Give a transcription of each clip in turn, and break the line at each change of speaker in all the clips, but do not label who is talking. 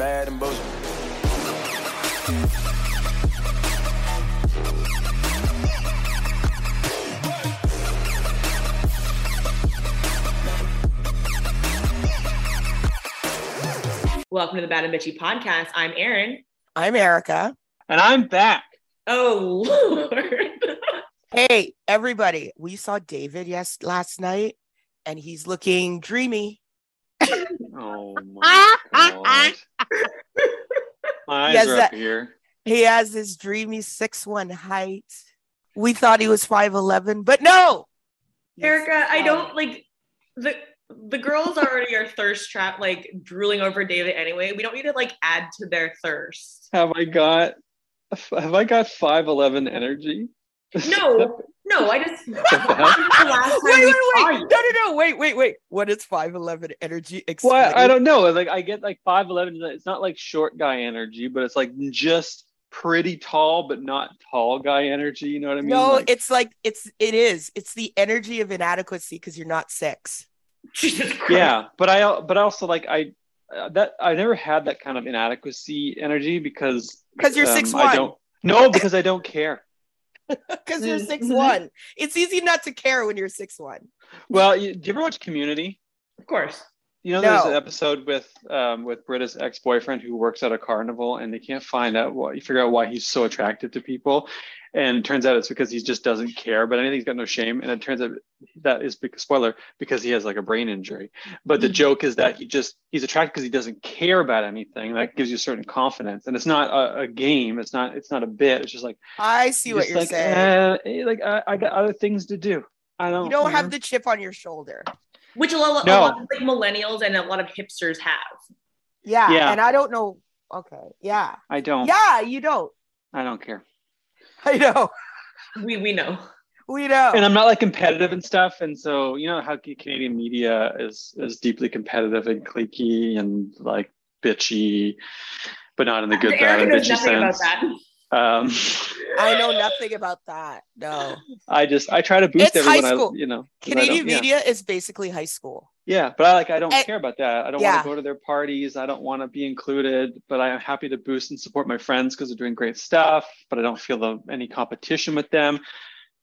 bad and bullshit.
Welcome to the Bad and Bitchy podcast. I'm Erin.
I'm Erica.
And I'm back.
Oh Lord.
Hey, everybody. We saw David yes last night and he's looking dreamy.
Oh my god. My eyes
Yes,
are
that-
up here.
He has this dreamy six one height. We thought he was 5'11, but no. He's
Erica, I
um,
don't like the the girls already are thirst trapped, like drooling over David anyway. We don't need to like add to their thirst.
Have I got have I got 5'11 energy?
No, no, I just
the
last time
Wait, wait, wait.
you.
No, no, no. Wait, wait, wait. What is 5'11 energy?
Well, I don't know. Like I get like 5'11. It's not like short guy energy, but it's like just pretty tall, but not tall guy energy. You know what I mean?
No,
Like-
it's like it's it is. It's the energy of inadequacy because you're not six.
Jesus Christ.
yeah but i but also like i uh, that i never had that kind of inadequacy energy because
Because you're
um,
six
I
one.
don't no because i don't care
Because you're six one. It's easy not to care when you're six one.
well you, do you ever watch community
Of course.
you know there's
No.
an episode with um with britta's ex-boyfriend who works at a carnival and they can't find out what you figure out why he's so attractive to people and it turns out it's because he just doesn't care but anything he's got no shame and it turns out that is because spoiler because he has like a brain injury but the
Mhm.
joke is that he just he's attracted because he doesn't care about anything that gives you a certain confidence and it's not a, a game it's not it's not a bit it's just like
I see what you're
like,
saying.
eh, eh, like I, I got other things to do i don't
you don't
know.
have the chip on your shoulder.
Which a lot,
No.
a lot of like millennials and a lot of hipsters have.
Yeah.
Yeah.
And I don't know. Okay. Yeah.
i don't
Yeah, you don't.
i don't care
I know.
We we know.
We know.
and I'm not like competitive and stuff. And so, you know how Ca- Canadian media is is deeply competitive and cliquey and like bitchy, but not in the good, bad, and bitchy
nothing about
sense.
that.
Um,
I know nothing about that. No.
I just I try to boost
It's high
everyone.
school.
I, you know,
Canadian
don't- yeah.
media is basically high school.
Yeah, but I like I don't
And-
care about that. I don't
yeah.
want to go to their parties. I don't want to be included. But I am happy to boost and support my friends because they're doing great stuff. But I don't feel the, any competition with them.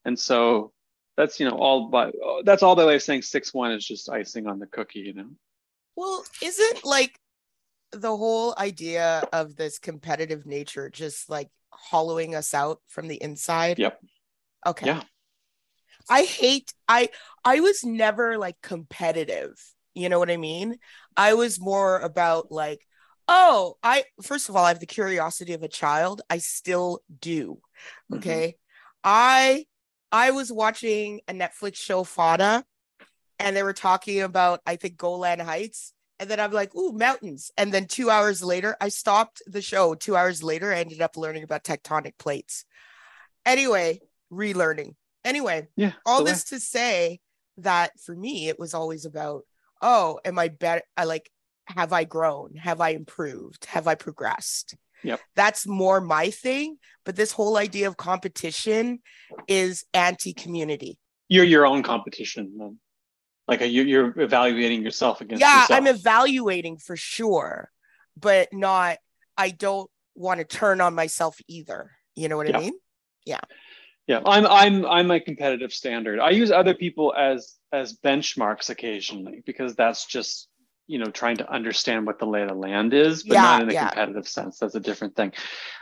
And so that's you know all by uh, that's all by way of saying six one is just icing on the cookie. You know.
Well, isn't like the whole idea of this competitive nature just like hollowing us out from the inside?
Yep.
Okay.
Yeah.
I hate I I was never like competitive. You know what I mean? I was more about like, oh, I first of all, I have the curiosity of a child. I still do.
Mhm.
Okay. I I was watching a Netflix show Fauda and they were talking about I think Golan Heights. And then I'm like, ooh, mountains. And then two hours later, I stopped the show. Two hours later, I ended up learning about tectonic plates. Anyway, relearning. Anyway,
Yeah.
all this to say that for me, it was always about, oh, am I better? I like, have I grown? Have I improved? Have I progressed?
Yep.
That's more my thing. But this whole idea of competition is anti community.
you're your own competition. Then. Like you, you're evaluating yourself against
Yeah,
yourself.
I'm evaluating for sure, but not, I don't want to turn on myself either. You know what
Yeah.
I mean?
yeah, I'm I'm I'm a competitive standard. I use other people as as benchmarks occasionally because that's just you know trying to understand what the lay of the land is, but
Yeah,
not in a
yeah.
competitive sense. That's a different thing.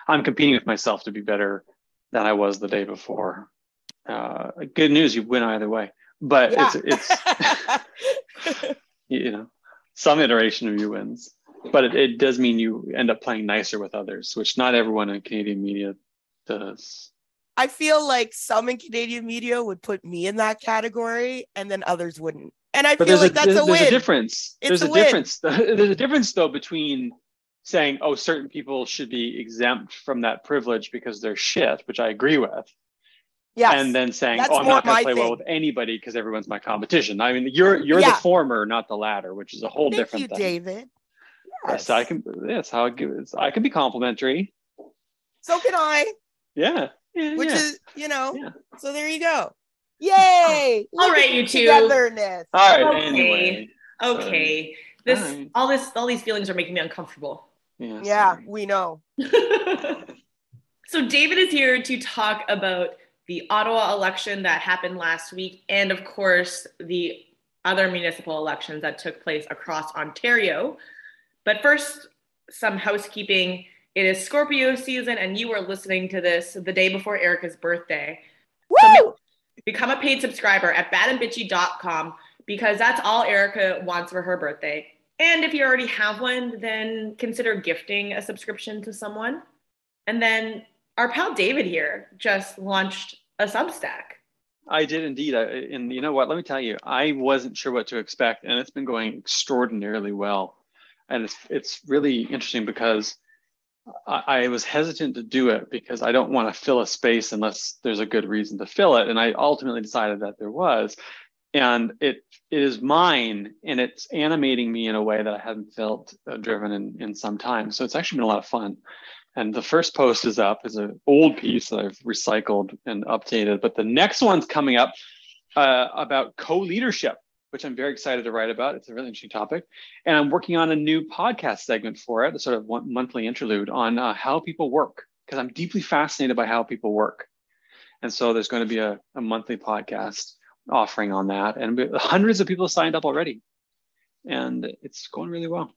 I'm competing with myself to be better than I was the day before. Uh, good news, you win either way. But
Yeah.
it's it's you know some iteration of you wins but it, it does mean you end up playing nicer with others which not everyone in canadian media does
I feel like some in Canadian media would put me in that category and then others wouldn't. And I
but
feel like
a
that's
there's,
a
there's a difference.
It's
there's
a
a, difference there's a difference though between saying oh certain people should be exempt from that privilege because they're shit which i agree with
Yes.
and then saying
That's
oh i'm not going to play well with anybody because everyone's my competition. I mean you're you're
Yeah.
the former not the latter which is a whole different thing.
Thank
different
you,
thing.
David.
yes. I can that's how i can be complimentary.
So can I,
yeah, yeah
which
yeah.
is, you know,
Yeah.
so there you go. Yay!
All
Look
right, you
the
two.
all right
Okay.
anyway
Okay. This
Alright.
all this all these feelings are making me uncomfortable.
Yeah.
Yeah, we know.
so David is here to talk about the Ottawa election that happened last week, and of course, the other municipal elections that took place across Ontario. But first, some housekeeping. It is Scorpio season, and you are listening to this the day before Erica's birthday.
Woo!
Become a paid subscriber at badandbitchy.com because that's all Erica wants for her birthday. And if you already have one, then consider gifting a subscription to someone. And then our pal David here just launched a Substack.
I did indeed. I, and you know what? Let me tell you, I wasn't sure what to expect, and it's been going extraordinarily well. And it's it's really interesting because I, I was hesitant to do it because I don't want to fill a space unless there's a good reason to fill it. And I ultimately decided that there was. And it, it is mine and it's animating me in a way that I hadn't felt uh, driven in, in some time. So it's actually been a lot of fun. And the first post is up is an old piece that I've recycled and updated. But the next one's coming up uh, about co-leadership, which I'm very excited to write about. It's a really interesting topic, and I'm working on a new podcast segment for it, a sort of one monthly interlude on uh, how people work, because I'm deeply fascinated by how people work. And so there's going to be a, a monthly podcast offering on that, and hundreds of people signed up already, and it's going really well.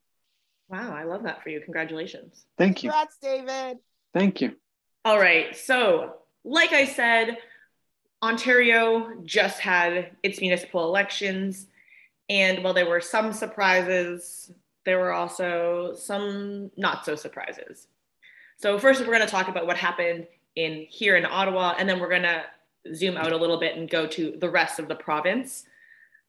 Wow, I love that for you. Congratulations.
Thank you.
Congrats, David.
Thank you.
All right. So, like I said, Ontario just had its municipal elections. And while there were some surprises, there were also some not so surprises. So, first, we're going to talk about what happened in here in Ottawa, and then we're going to zoom out a little bit and go to the rest of the province.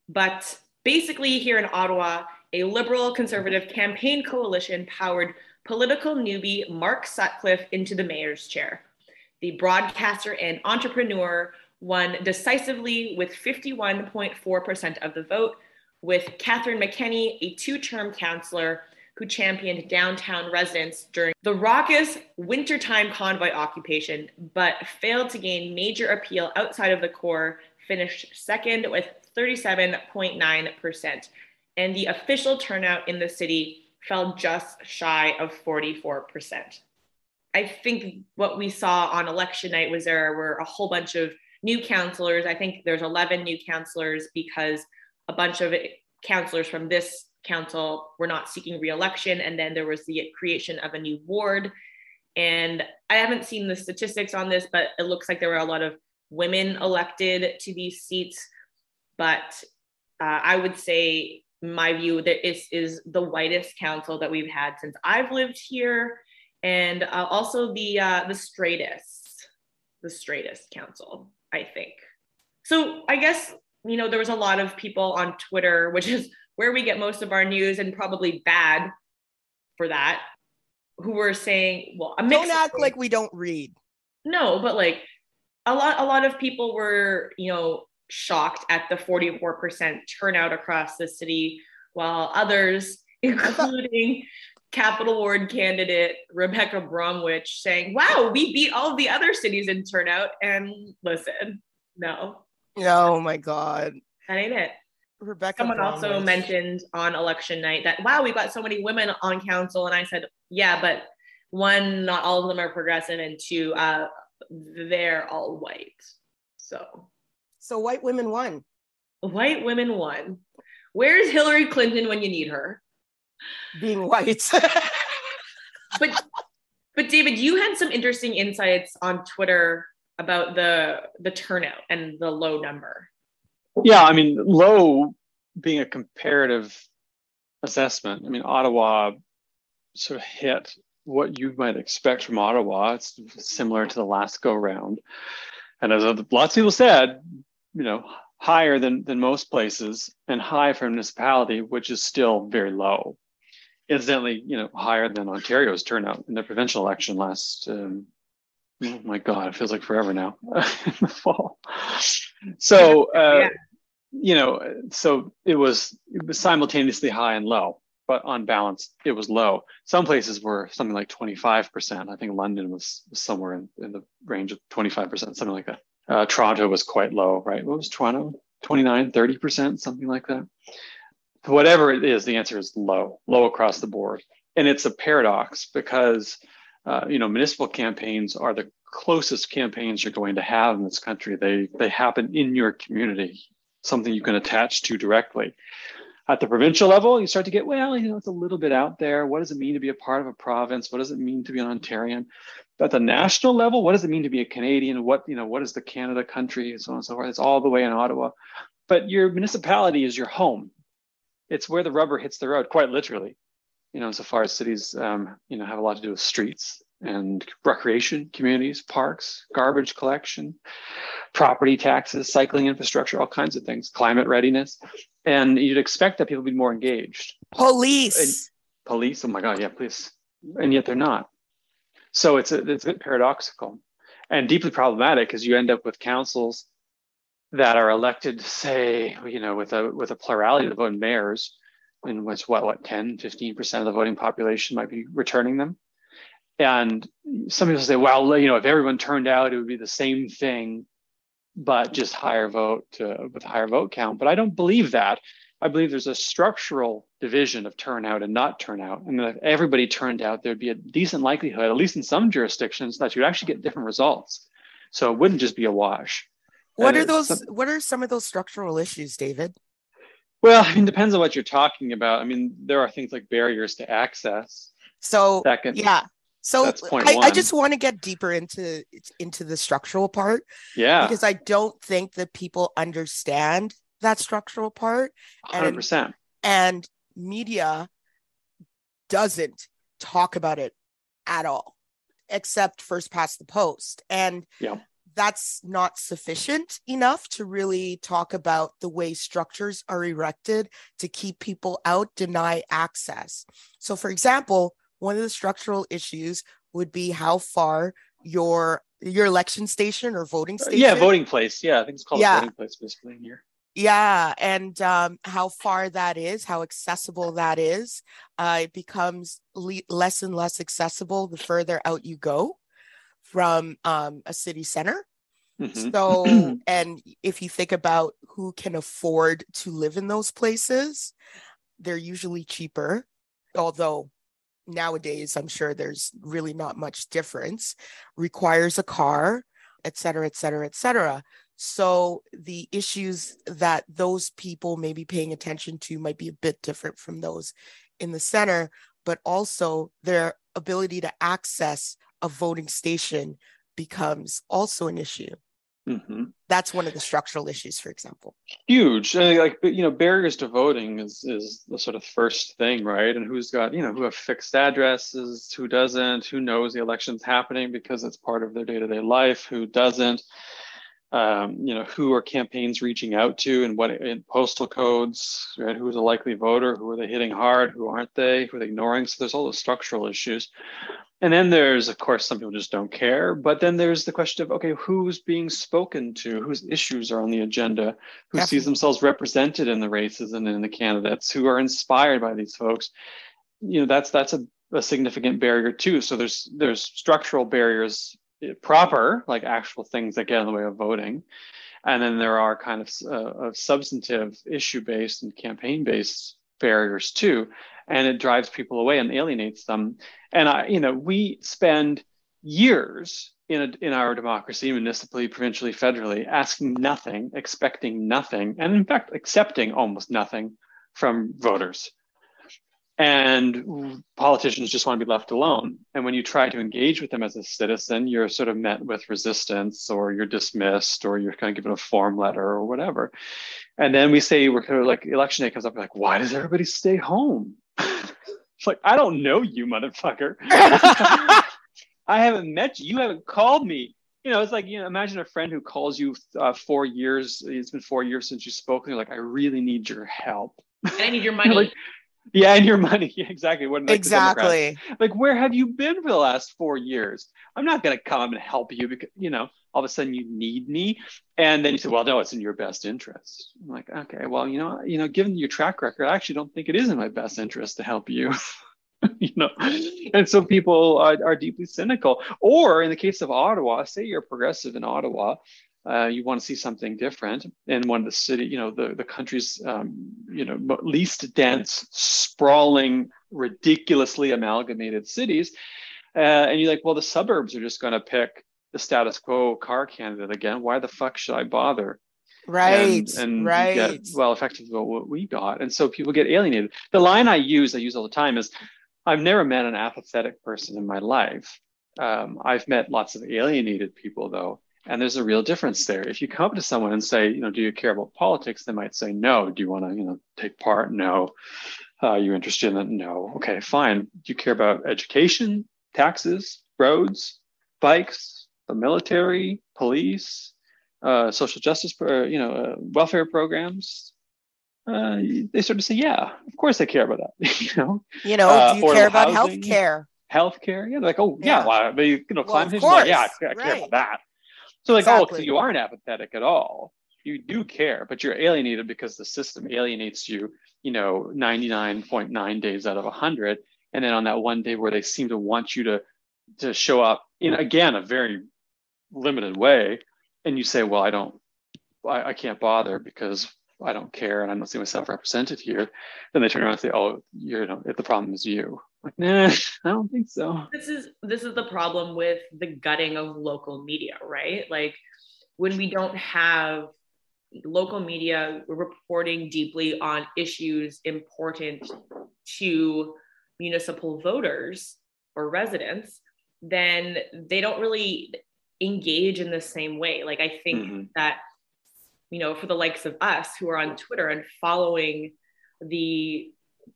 But basically, here in Ottawa, a liberal conservative campaign coalition powered political newbie Mark Sutcliffe into the mayor's chair. The broadcaster and entrepreneur won decisively with 51.4% of the vote, with Catherine McKenney, a two term councillor who championed downtown residents during the raucous wintertime convoy occupation, but failed to gain major appeal outside of the core, finished second with 37.9%. And the official turnout in the city fell just shy of 44%. I think what we saw on election night was there were a whole bunch of new counselors. I think there's 11 new counselors because a bunch of counselors from this council were not seeking reelection. And then there was the creation of a new ward. And I haven't seen the statistics on this, but it looks like there were a lot of women elected to these seats. But uh, I would say my view that is is the whitest council that we've had since I've lived here, and uh, also the uh, the straightest, the straightest council, I think. So I guess you know there was a lot of people on Twitter, which is where we get most of our news, and probably bad for that, who were saying, "Well, a
Don't act like we don't read."
No, but like a lot, a lot of people were, you know, shocked at the 44% turnout across the city, while others, including Capital Ward candidate Rebecca Bromwich, saying, Wow, we beat all the other cities in turnout. And listen, no.
Oh my God.
That ain't it.
Rebecca.
Someone
Bromwich.
also mentioned on election night that, wow, we got so many women on council. And I said, yeah, but one, not all of them are progressive, and two, uh, they're all white. So
So white women won.
white women won. Where's Hillary Clinton when you need her?
Being white.
But but David, you had some interesting insights on Twitter about the the turnout and the low number.
Yeah, I mean, low being a comparative assessment. I mean, Ottawa sort of hit what you might expect from Ottawa. It's similar to the last go round. And as lots of people said, you know, higher than, than most places and high for a municipality, which is still very low. Incidentally, you know, higher than Ontario's turnout in the provincial election last, um, oh my God, it feels like forever now in the fall. So, uh,
Yeah.
you know, so it was, it was simultaneously high and low, but on balance, it was low. Some places were something like 25%. I think London was, was somewhere in, in the range of 25%, something like that. Uh, Toronto was quite low, right? What was Toronto? 29, 30%, something like that. Whatever it is, the answer is low, low across the board. and it's a paradox because uh, you know municipal campaigns are the closest campaigns you're going to have in this country. They they happen in your community, something you can attach to directly. At the provincial level, you start to get well, you know, it's a little bit out there. What does it mean to be a part of a province? What does it mean to be an Ontarian? At the national level, what does it mean to be a Canadian? What you know, what is the Canada country, and so on and so forth. It's all the way in Ottawa, but your municipality is your home. It's where the rubber hits the road, quite literally. You know, so far as cities, um, you know, have a lot to do with streets and recreation, communities, parks, garbage collection, property taxes, cycling infrastructure, all kinds of things, climate readiness. And you'd expect that people be more engaged.
Police.
And police, oh my God, yeah, police. And yet they're not. So it's a, it's a bit paradoxical and deeply problematic because you end up with councils that are elected, say, you know, with a with a plurality of voting mayors, in which what what 10, 15% of the voting population might be returning them and some people say, well, you know, if everyone turned out, it would be the same thing, but just higher vote uh, with higher vote count. But I don't believe that. I believe there's a structural division of turnout and not turnout. And if everybody turned out, there'd be a decent likelihood, at least in some jurisdictions, that you'd actually get different results. So it wouldn't just be a wash.
What are those? Some, what are some of those structural issues, David?
Well, I mean, depends on what you're talking about. I mean, there are things like barriers to access.
So, Second, yeah, so I, I, just want to get deeper into into the structural part.
Yeah.
Because I don't think that people understand that structural part.
100%.
And, and media doesn't talk about it at all, except first past the post. And
yeah.
That's not sufficient enough to really talk about the way structures are erected to keep people out, deny access. So, for example, one of the structural issues would be how far your your election station or voting uh, station.
yeah, voting place. Yeah, I think it's called yeah. voting place basically here.
Yeah, and um, how far that is, how accessible that is, uh, it becomes le- less and less accessible the further out you go from um, a city center. Mm-hmm. So, and if you think about who can afford to live in those places, they're usually cheaper, although nowadays i'm sure there's really not much difference requires a car et cetera et cetera et cetera so the issues that those people may be paying attention to might be a bit different from those in the center but also their ability to access a voting station becomes also an issue
Mm-hmm.
That's one of the structural issues, for example.
Huge, like you know, barriers to voting is is the sort of first thing, right? And who's got you know who have fixed addresses, who doesn't, who knows the election's happening because it's part of their day to day life, who doesn't. Um, you know, who are campaigns reaching out to and what in postal codes, right? Who's a likely voter? Who are they hitting hard? Who aren't they? Who are they ignoring? So there's all those structural issues. And then there's, of course, some people just don't care. But then there's the question of, okay, who's being spoken to? Whose issues are on the agenda? Who Definitely. sees themselves represented in the races and in the candidates? Who are inspired by these folks? You know, that's that's a, a significant barrier too. So there's there's structural barriers eh, proper, like actual things that get in the way of voting. And then there are kind of, uh, of substantive issue based and campaign based barriers too and it drives people away and alienates them. And i you know we spend years in, a, in our democracy municipally provincially federally asking nothing expecting nothing and in fact accepting almost nothing from voters. And politicians just want to be left alone. And when you try to engage with them as a citizen you're sort of met with resistance or you're dismissed or you're kind of given a form letter or whatever. And then we say we're kind of like election day comes up like why does everybody stay home it's like i don't know you motherfucker i haven't met you you haven't called me you know, it's like you know, imagine a friend who calls you uh, four years. It's been four years since you spoke, and you're like, "I really need your help.
I need your money." like,
yeah, and your money. exactly. What
like exactly.
Like, where have you been for the last four years? I'm not going to come and help you because, you know, all of a sudden you need me. And then you say, well, no, it's in your best interest. I'm like, okay, well, you know, you know, given your track record, I actually don't think it is in my best interest to help you. you know, and so people are, are deeply cynical. Or in the case of Ottawa, say you're progressive in Ottawa, uh, you want to see something different in one of the city, you know, the, the country's, um, you know, least dense, sprawling ridiculously amalgamated cities. Uh, and you're like, well, the suburbs are just going to pick the status quo car candidate again. Why the fuck should I bother?
Right.
And, and
right.
Get, well, effectively what we got. And so people get alienated. The line I use, I use all the time is I've never met an apathetic person in my life. Um, I've met lots of alienated people though. And there's a real difference there. If you come up to someone and say, you know, do you care about politics? They might say, no. Do you want to, you know, take part? No. Uh, are you interested in that? No. Okay, fine. Do you care about education, taxes, roads, bikes, the military, police, uh, social justice, uh, you know, uh, welfare programs? Uh, they sort of say, yeah, of course I care about that. you know,
you know,
Uh,
do you care about health
housing.
care?
healthcare. Yeah, they're like, oh yeah,
Yeah.
well, you, you know,
Well,
climate change. Yeah, I, I care
right.
about that. So like, oh, so you aren't apathetic at all. You do care, but you're alienated because the system alienates you. You know, 99.9 days out of 100, and then on that one day where they seem to want you to to show up in again a very limited way, and you say, well, I don't, I, I can't bother because I don't care and I don't see myself represented here. Then they turn around and say, oh, you know, if the problem is you. Like, nah, I don't think so.
this is this is the problem with the gutting of local media right like when we don't have local media reporting deeply on issues important to municipal voters or residents then they don't really engage in the same way like i think
Mhm.
that you know for the likes of us who are on twitter and following the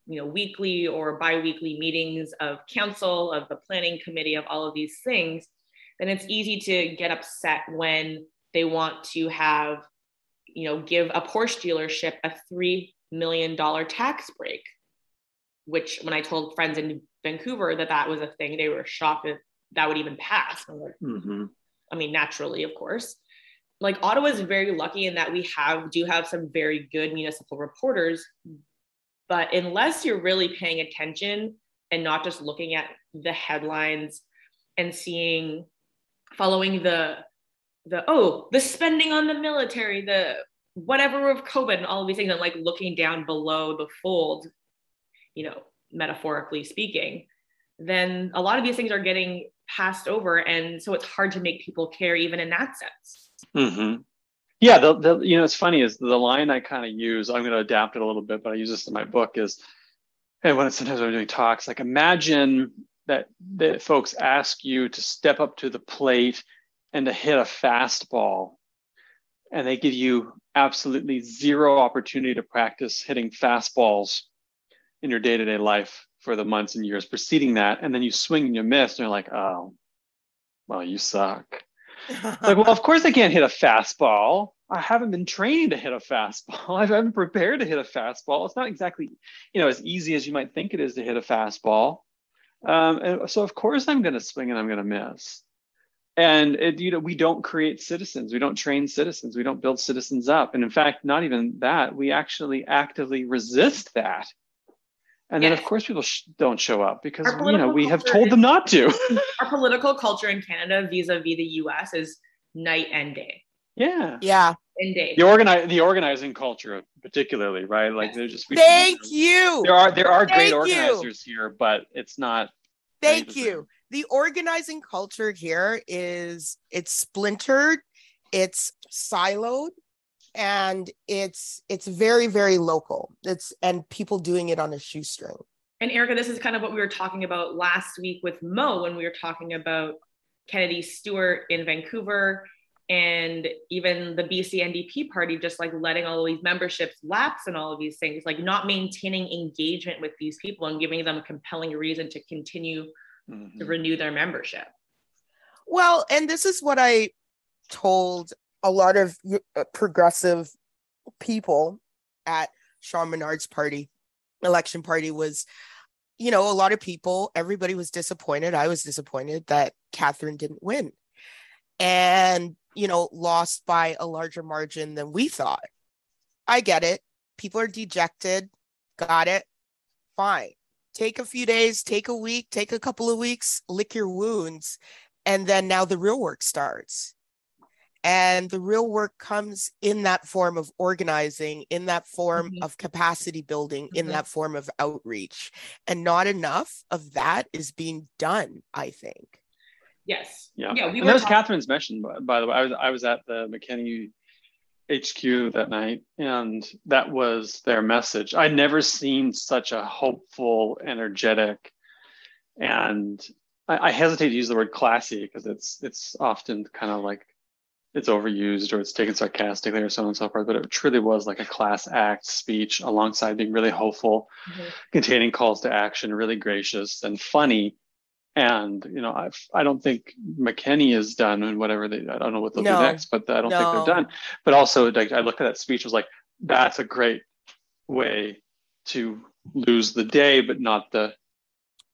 you know weekly or bi-weekly meetings of council of the planning committee of all of these things then it's easy to get upset when they want to have you know give a porsche dealership a three million dollar tax break which when i told friends in vancouver that that was a thing they were shocked that that would even pass I was like,
Mhm.
I mean, naturally, of course. Like Ottawa is very lucky in that we have do have some very good municipal reporters, but unless you're really paying attention and not just looking at the headlines and seeing, following the the oh the spending on the military, the whatever of COVID and all of these things, and like looking down below the fold, you know, metaphorically speaking, then a lot of these things are getting passed over and so it's hard to make people care even in that sense
hmm Yeah, the, the you know it's funny is the line I kind of use. I'm going to adapt it a little bit, but I use this in my book. Is and when sometimes I'm doing talks, like imagine that that folks ask you to step up to the plate and to hit a fastball, and they give you absolutely zero opportunity to practice hitting fastballs in your day to day life for the months and years preceding that, and then you swing and you miss, and you're like, oh, well, you suck like, well, of course I can't hit a fastball. I haven't been trained to hit a fastball. I haven't prepared to hit a fastball. It's not exactly, you know, as easy as you might think it is to hit a fastball. Um, and so of course I'm going to swing and I'm going to miss. And it, you know, we don't create citizens. We don't train citizens. We don't build citizens up. And in fact, not even that. We actually actively resist that. And then of course people sh- don't show up because you know we have told
is-
them not to.
our political culture in canada vis-a-vis the us is night and day
yeah.
yeah.
and day
the organize the organizing culture particularly right like
Yes.
they're just we-
Thank you.
there are there are great
Thank you.
organizers here but it's not
Thank you. The organizing culture here is it's splintered, it's siloed, and it's it's very very local. It's and people doing it on a shoestring.
And Erica, this is kind of what we were talking about last week with Mo when we were talking about Kennedy Stewart in Vancouver and even the BC NDP party just like letting all of these memberships lapse and all of these things, like not maintaining engagement with these people and giving them a compelling reason to continue to
Mhm.
renew their membership.
Well, and this is what I told a lot of uh, progressive people at Shawn Menard's party, election party was, you know, a lot of people, everybody was disappointed. I was disappointed that Catherine didn't win and, you know, lost by a larger margin than we thought. I get it. People are dejected. Got it. Fine. Take a few days, take a week, take a couple of weeks, lick your wounds and then now the real work starts And the real work comes in that form of organizing, in that form mm-hmm. of capacity building, mm-hmm. in that form of outreach. And not enough of that is being done, I think.
Yes.
Yeah. Yeah. We and that was talking- Catherine's mission, by the way. I was I was at the McKenney HQ that night, and that was their message. I'd never seen such a hopeful, energetic, and I, I hesitate to use the word classy because it's it's often kind of like it's overused or it's taken sarcastically or so on and so forth, but it truly was like a class act speech alongside being really hopeful, mm-hmm. containing calls to action, really gracious and funny. And you know, I've, I don't think McKenney is done and whatever they. I don't know what they'll no. do next, but I don't no. think they're done. But also, like I look at that speech, was like, that's a great way to lose the day, but not the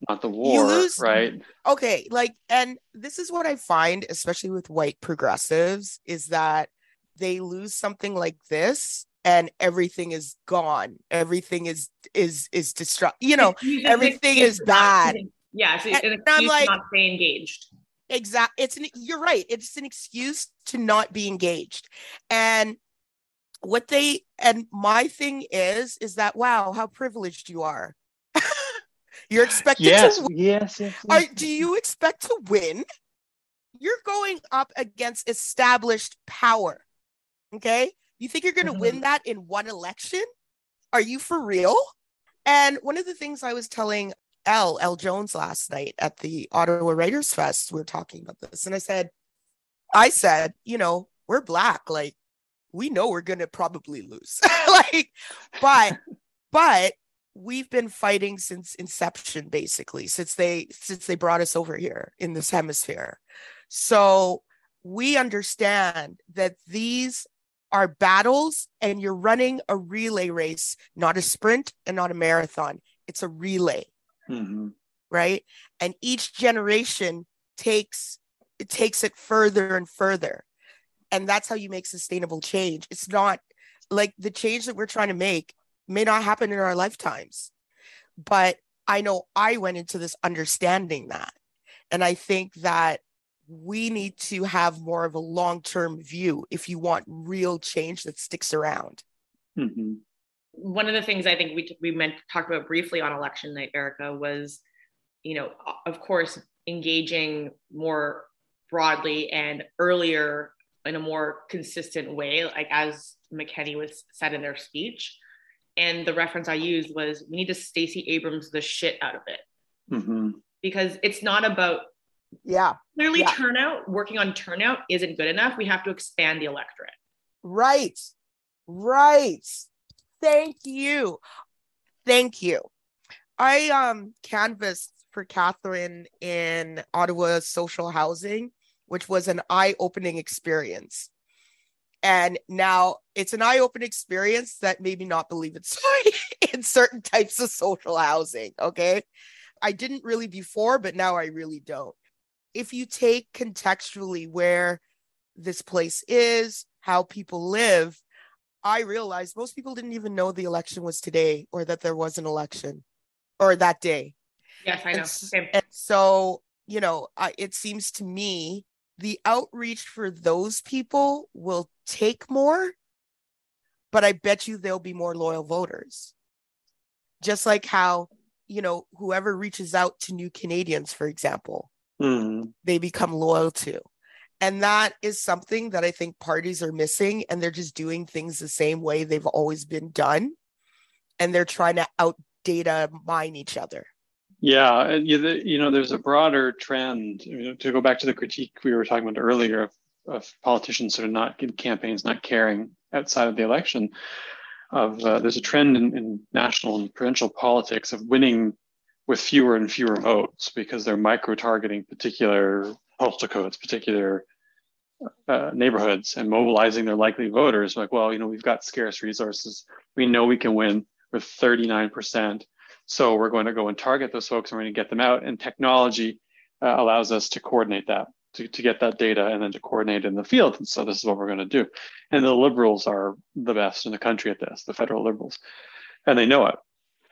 not the war, lose, right?
Okay, like, and this is what I find, especially with white progressives, is that they lose something like this and everything is gone. Everything is is is destruct you know everything is bad.
yeah so and, and i'm like not stay engaged.
Exactly it's an you're right it's an excuse to not be engaged. And what they and my thing is is that wow how privileged you are you're expected
yes,
to win.
Yes, yes,
yes. Are, do you expect to win? You're going up against established power. Okay. You think you're going to mm-hmm. win that in one election? Are you for real? And one of the things I was telling El, El Jones last night at the Ottawa Writers Fest, we are talking about this. And I said, I said, you know, we're black. Like, we know we're going to probably lose. like, but, but we've been fighting since inception basically since they since they brought us over here in this hemisphere. So we understand that these are battles and you're running a relay race not a sprint and not a marathon. It's a relay. Mm-hmm. right? And each generation takes it takes it further and further. And that's how you make sustainable change. It's not like the change that we're trying to make may not happen in our lifetimes. But I know I went into this understanding that. And I think that we need to have more of a long term view if you want real change that sticks around.
Mm-hmm. One of the things I think we, we meant talked about briefly on election night, Erica, was, you know, of course, engaging more broadly and earlier in a more consistent way, like as McKenney was said in their speech and the reference I used was we need to Stacey Abrams the shit out of it. Mm-hmm. because it's not about
yeah.
Clearly
yeah.
turnout working on turnout isn't good enough. We have to expand the electorate.
Right. Right. Thank you. Thank you. I um canvassed for Catherine in Ottawa social housing which was an eye-opening experience and now it's an eye open experience that made me not believe in, in certain types of social housing. Okay. I didn't really before, but now I really don't. If you take contextually where this place is, how people live, I realized most people didn't even know the election was today or that there was an election or that day.
Yes, I know.
And, and so, you know, I, it seems to me the outreach for those people will take more, but I bet you they'll be more loyal voters. Just like how, you know, whoever reaches out to new Canadians, for example, mm-hmm. they become loyal to. And that is something that I think parties are missing, and they're just doing things the same way they've always been done. And they're trying to out data mine each other.
Yeah, you know, there's a broader trend you know, to go back to the critique we were talking about earlier of, of politicians sort of not campaigns not caring outside of the election. Of uh, there's a trend in, in national and provincial politics of winning with fewer and fewer votes because they're micro targeting particular postal codes, particular uh, neighborhoods, and mobilizing their likely voters. Like, well, you know, we've got scarce resources. We know we can win with 39 percent so we're going to go and target those folks and we're going to get them out. And technology uh, allows us to coordinate that, to, to get that data and then to coordinate in the field. And so this is what we're going to do. And the liberals are the best in the country at this, the federal liberals, and they know it.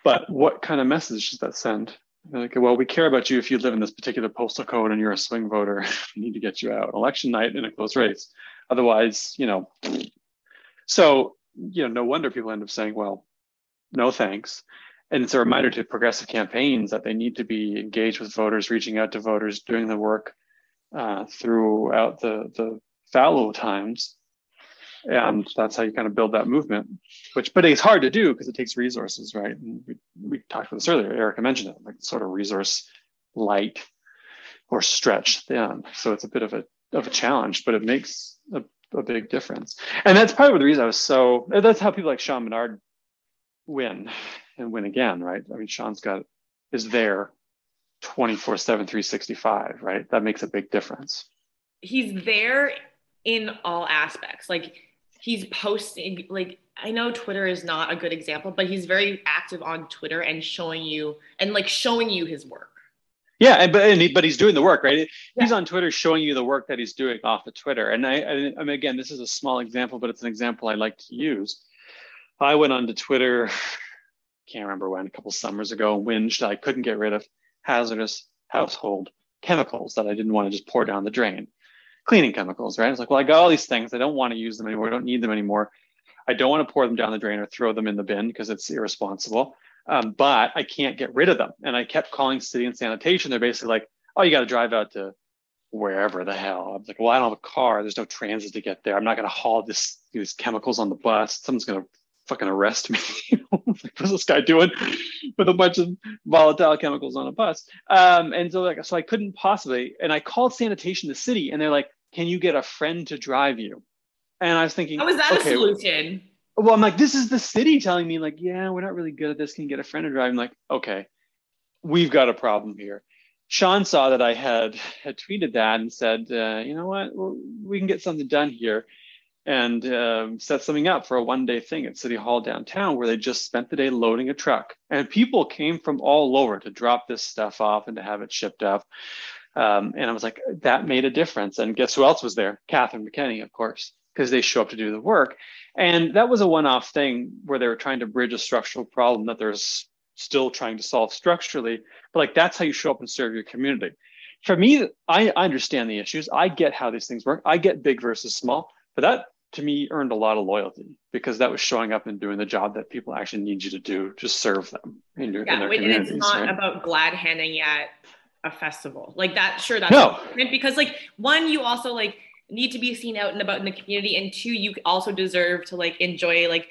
But what kind of message does that send? Like, well, we care about you if you live in this particular postal code and you're a swing voter. we need to get you out. Election night in a close race. Otherwise, you know, so you know, no wonder people end up saying, "Well, no thanks." And it's a reminder to progressive campaigns that they need to be engaged with voters, reaching out to voters, doing the work uh, throughout the the fallow times, and that's how you kind of build that movement. Which, but it's hard to do because it takes resources, right? And we, we talked about this earlier. Erica mentioned it, like sort of resource light or stretched thin. So it's a bit of a of a challenge, but it makes a, a big difference. And that's of the reason I was so. That's how people like Shawn Menard win and win again, right? I mean, Shawn's got is there 24 7 365 right? That makes a big difference.
He's there in all aspects. Like he's posting like i know twitter is not a good example but he's very active on twitter and showing you and like showing you his work.
Yeah but and he, but he's doing the work right? Yeah. he's on twitter showing you the work that he's doing off of twitter. And I, I i mean again this is a small example but it's an example i like to use. I went onto twitter can't remember when a couple summers ago whinged i couldn't get rid of hazardous household chemicals that I didn't want to just pour down the drain. Cleaning chemicals, right? It's like, well, I got all these things. I don't want to use them anymore. I don't need them anymore. I don't want to pour them down the drain or throw them in the bin because it's irresponsible. Um, but I can't get rid of them. And I kept calling city and sanitation. They're basically like, oh, you got to drive out to wherever the hell. I'm like, well, I don't have a car. There's no transit to get there. I'm not going to haul this these chemicals on the bus. Someone's going to fucking arrest me. What's this guy doing with a bunch of volatile chemicals on a bus? Um, and so like, so I couldn't possibly, and I called sanitation the city and they're like, can you get a friend to drive you? And I was thinking,
how was that okay, a solution?
Well, I'm like, this is the city telling me like, yeah, we're not really good at this. Can you get a friend to drive? I'm like, okay, we've got a problem here. Shawn saw that I had had tweeted that and said, uh, you know what, well, we can get something done here and um, set something up for a one day thing at City Hall downtown where they just spent the day loading a truck. And people came from all over to drop this stuff off and to have it shipped up. Um, and I was like, that made a difference. And guess who else was there? Catherine McKenney, of course, because they show up to do the work. And that was a one off thing where they were trying to bridge a structural problem that there's still trying to solve structurally. But like, that's how you show up and serve your community. For me, I, I understand the issues. I get how these things work. I get big versus small, but that to me earned a lot of loyalty because that was showing up and doing the job that people actually need you to do to serve them in your
yeah,
in.
And it's not
right?
about glad handing at a festival like that. Sure, that's
no.
because like one, you also like need to be seen out and about in the community, and two, you also deserve to like enjoy like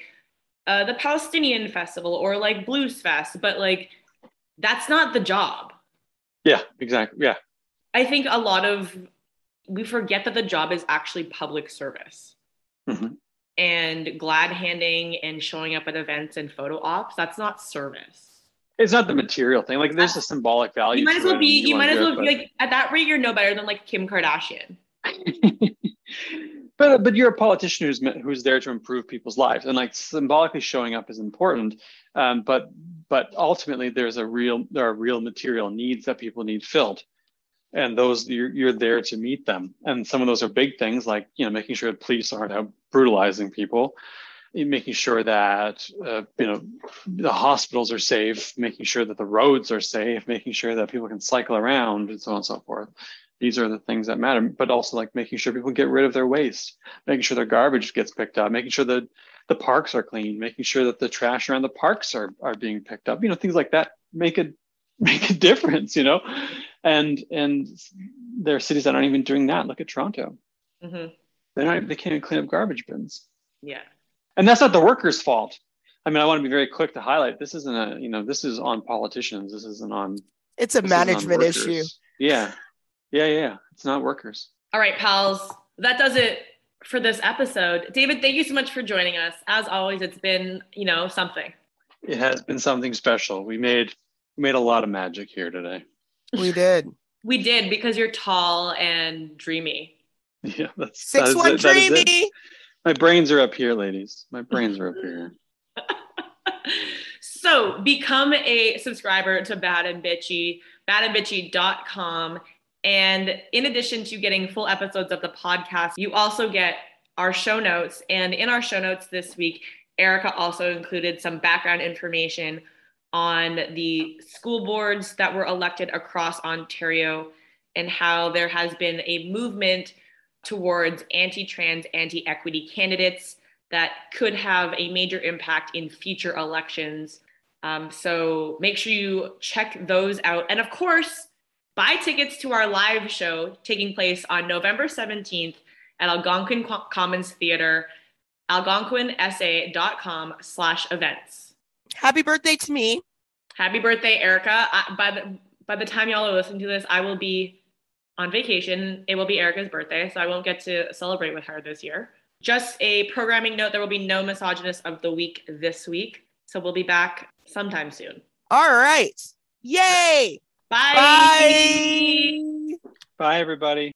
uh, the Palestinian festival or like Blues Fest, but like that's not the job.
Yeah, exactly. Yeah.
I think a lot of we forget that the job is actually public service. Mm-hmm. And glad handing and showing up at events and photo ops, that's not service.
It's not the material thing. Like there's a symbolic value.
You might as well be, you, you might as well be like at that rate, you're no better than like Kim Kardashian.
but but you're a politician who's who's there to improve people's lives and like symbolically showing up is important um, but but ultimately there's a real there are real material needs that people need filled and those you're, you're there to meet them and some of those are big things like you know making sure that police aren't out brutalizing people making sure that uh, you know the hospitals are safe making sure that the roads are safe making sure that people can cycle around and so on and so forth these are the things that matter but also like making sure people get rid of their waste making sure their garbage gets picked up making sure that the parks are clean making sure that the trash around the parks are, are being picked up you know things like that make a make a difference you know and and there are cities that aren't even doing that. Look at Toronto. Mm-hmm. They're not. They can't even clean up garbage bins.
Yeah.
And that's not the workers' fault. I mean, I want to be very quick to highlight this isn't a you know this is on politicians. This isn't on.
It's a management issue.
Yeah. Yeah, yeah. It's not workers.
All right, pals. That does it for this episode. David, thank you so much for joining us. As always, it's been, you know, something.
It has been something special. We made we made a lot of magic here today.
We did.
we did because you're tall and dreamy.
Yeah, that's
six that one it, dreamy.
My brains are up here, ladies. My brains are up here.
so become a subscriber to Bad and Bitchy, badandbitchy.com. And in addition to getting full episodes of the podcast, you also get our show notes. And in our show notes this week, Erica also included some background information on the school boards that were elected across Ontario and how there has been a movement towards anti trans, anti equity candidates that could have a major impact in future elections. Um, so make sure you check those out. And of course, buy tickets to our live show taking place on November 17th at Algonquin Commons Theater, algonquinsa.com slash events.
Happy birthday to me.
Happy birthday, Erica. I, by the by the time y'all are listening to this, I will be on vacation. It will be Erica's birthday, so I won't get to celebrate with her this year. Just a programming note there will be no misogynist of the week this week. So we'll be back sometime soon.
All right. Yay.
Bye.
Bye.
Bye, everybody.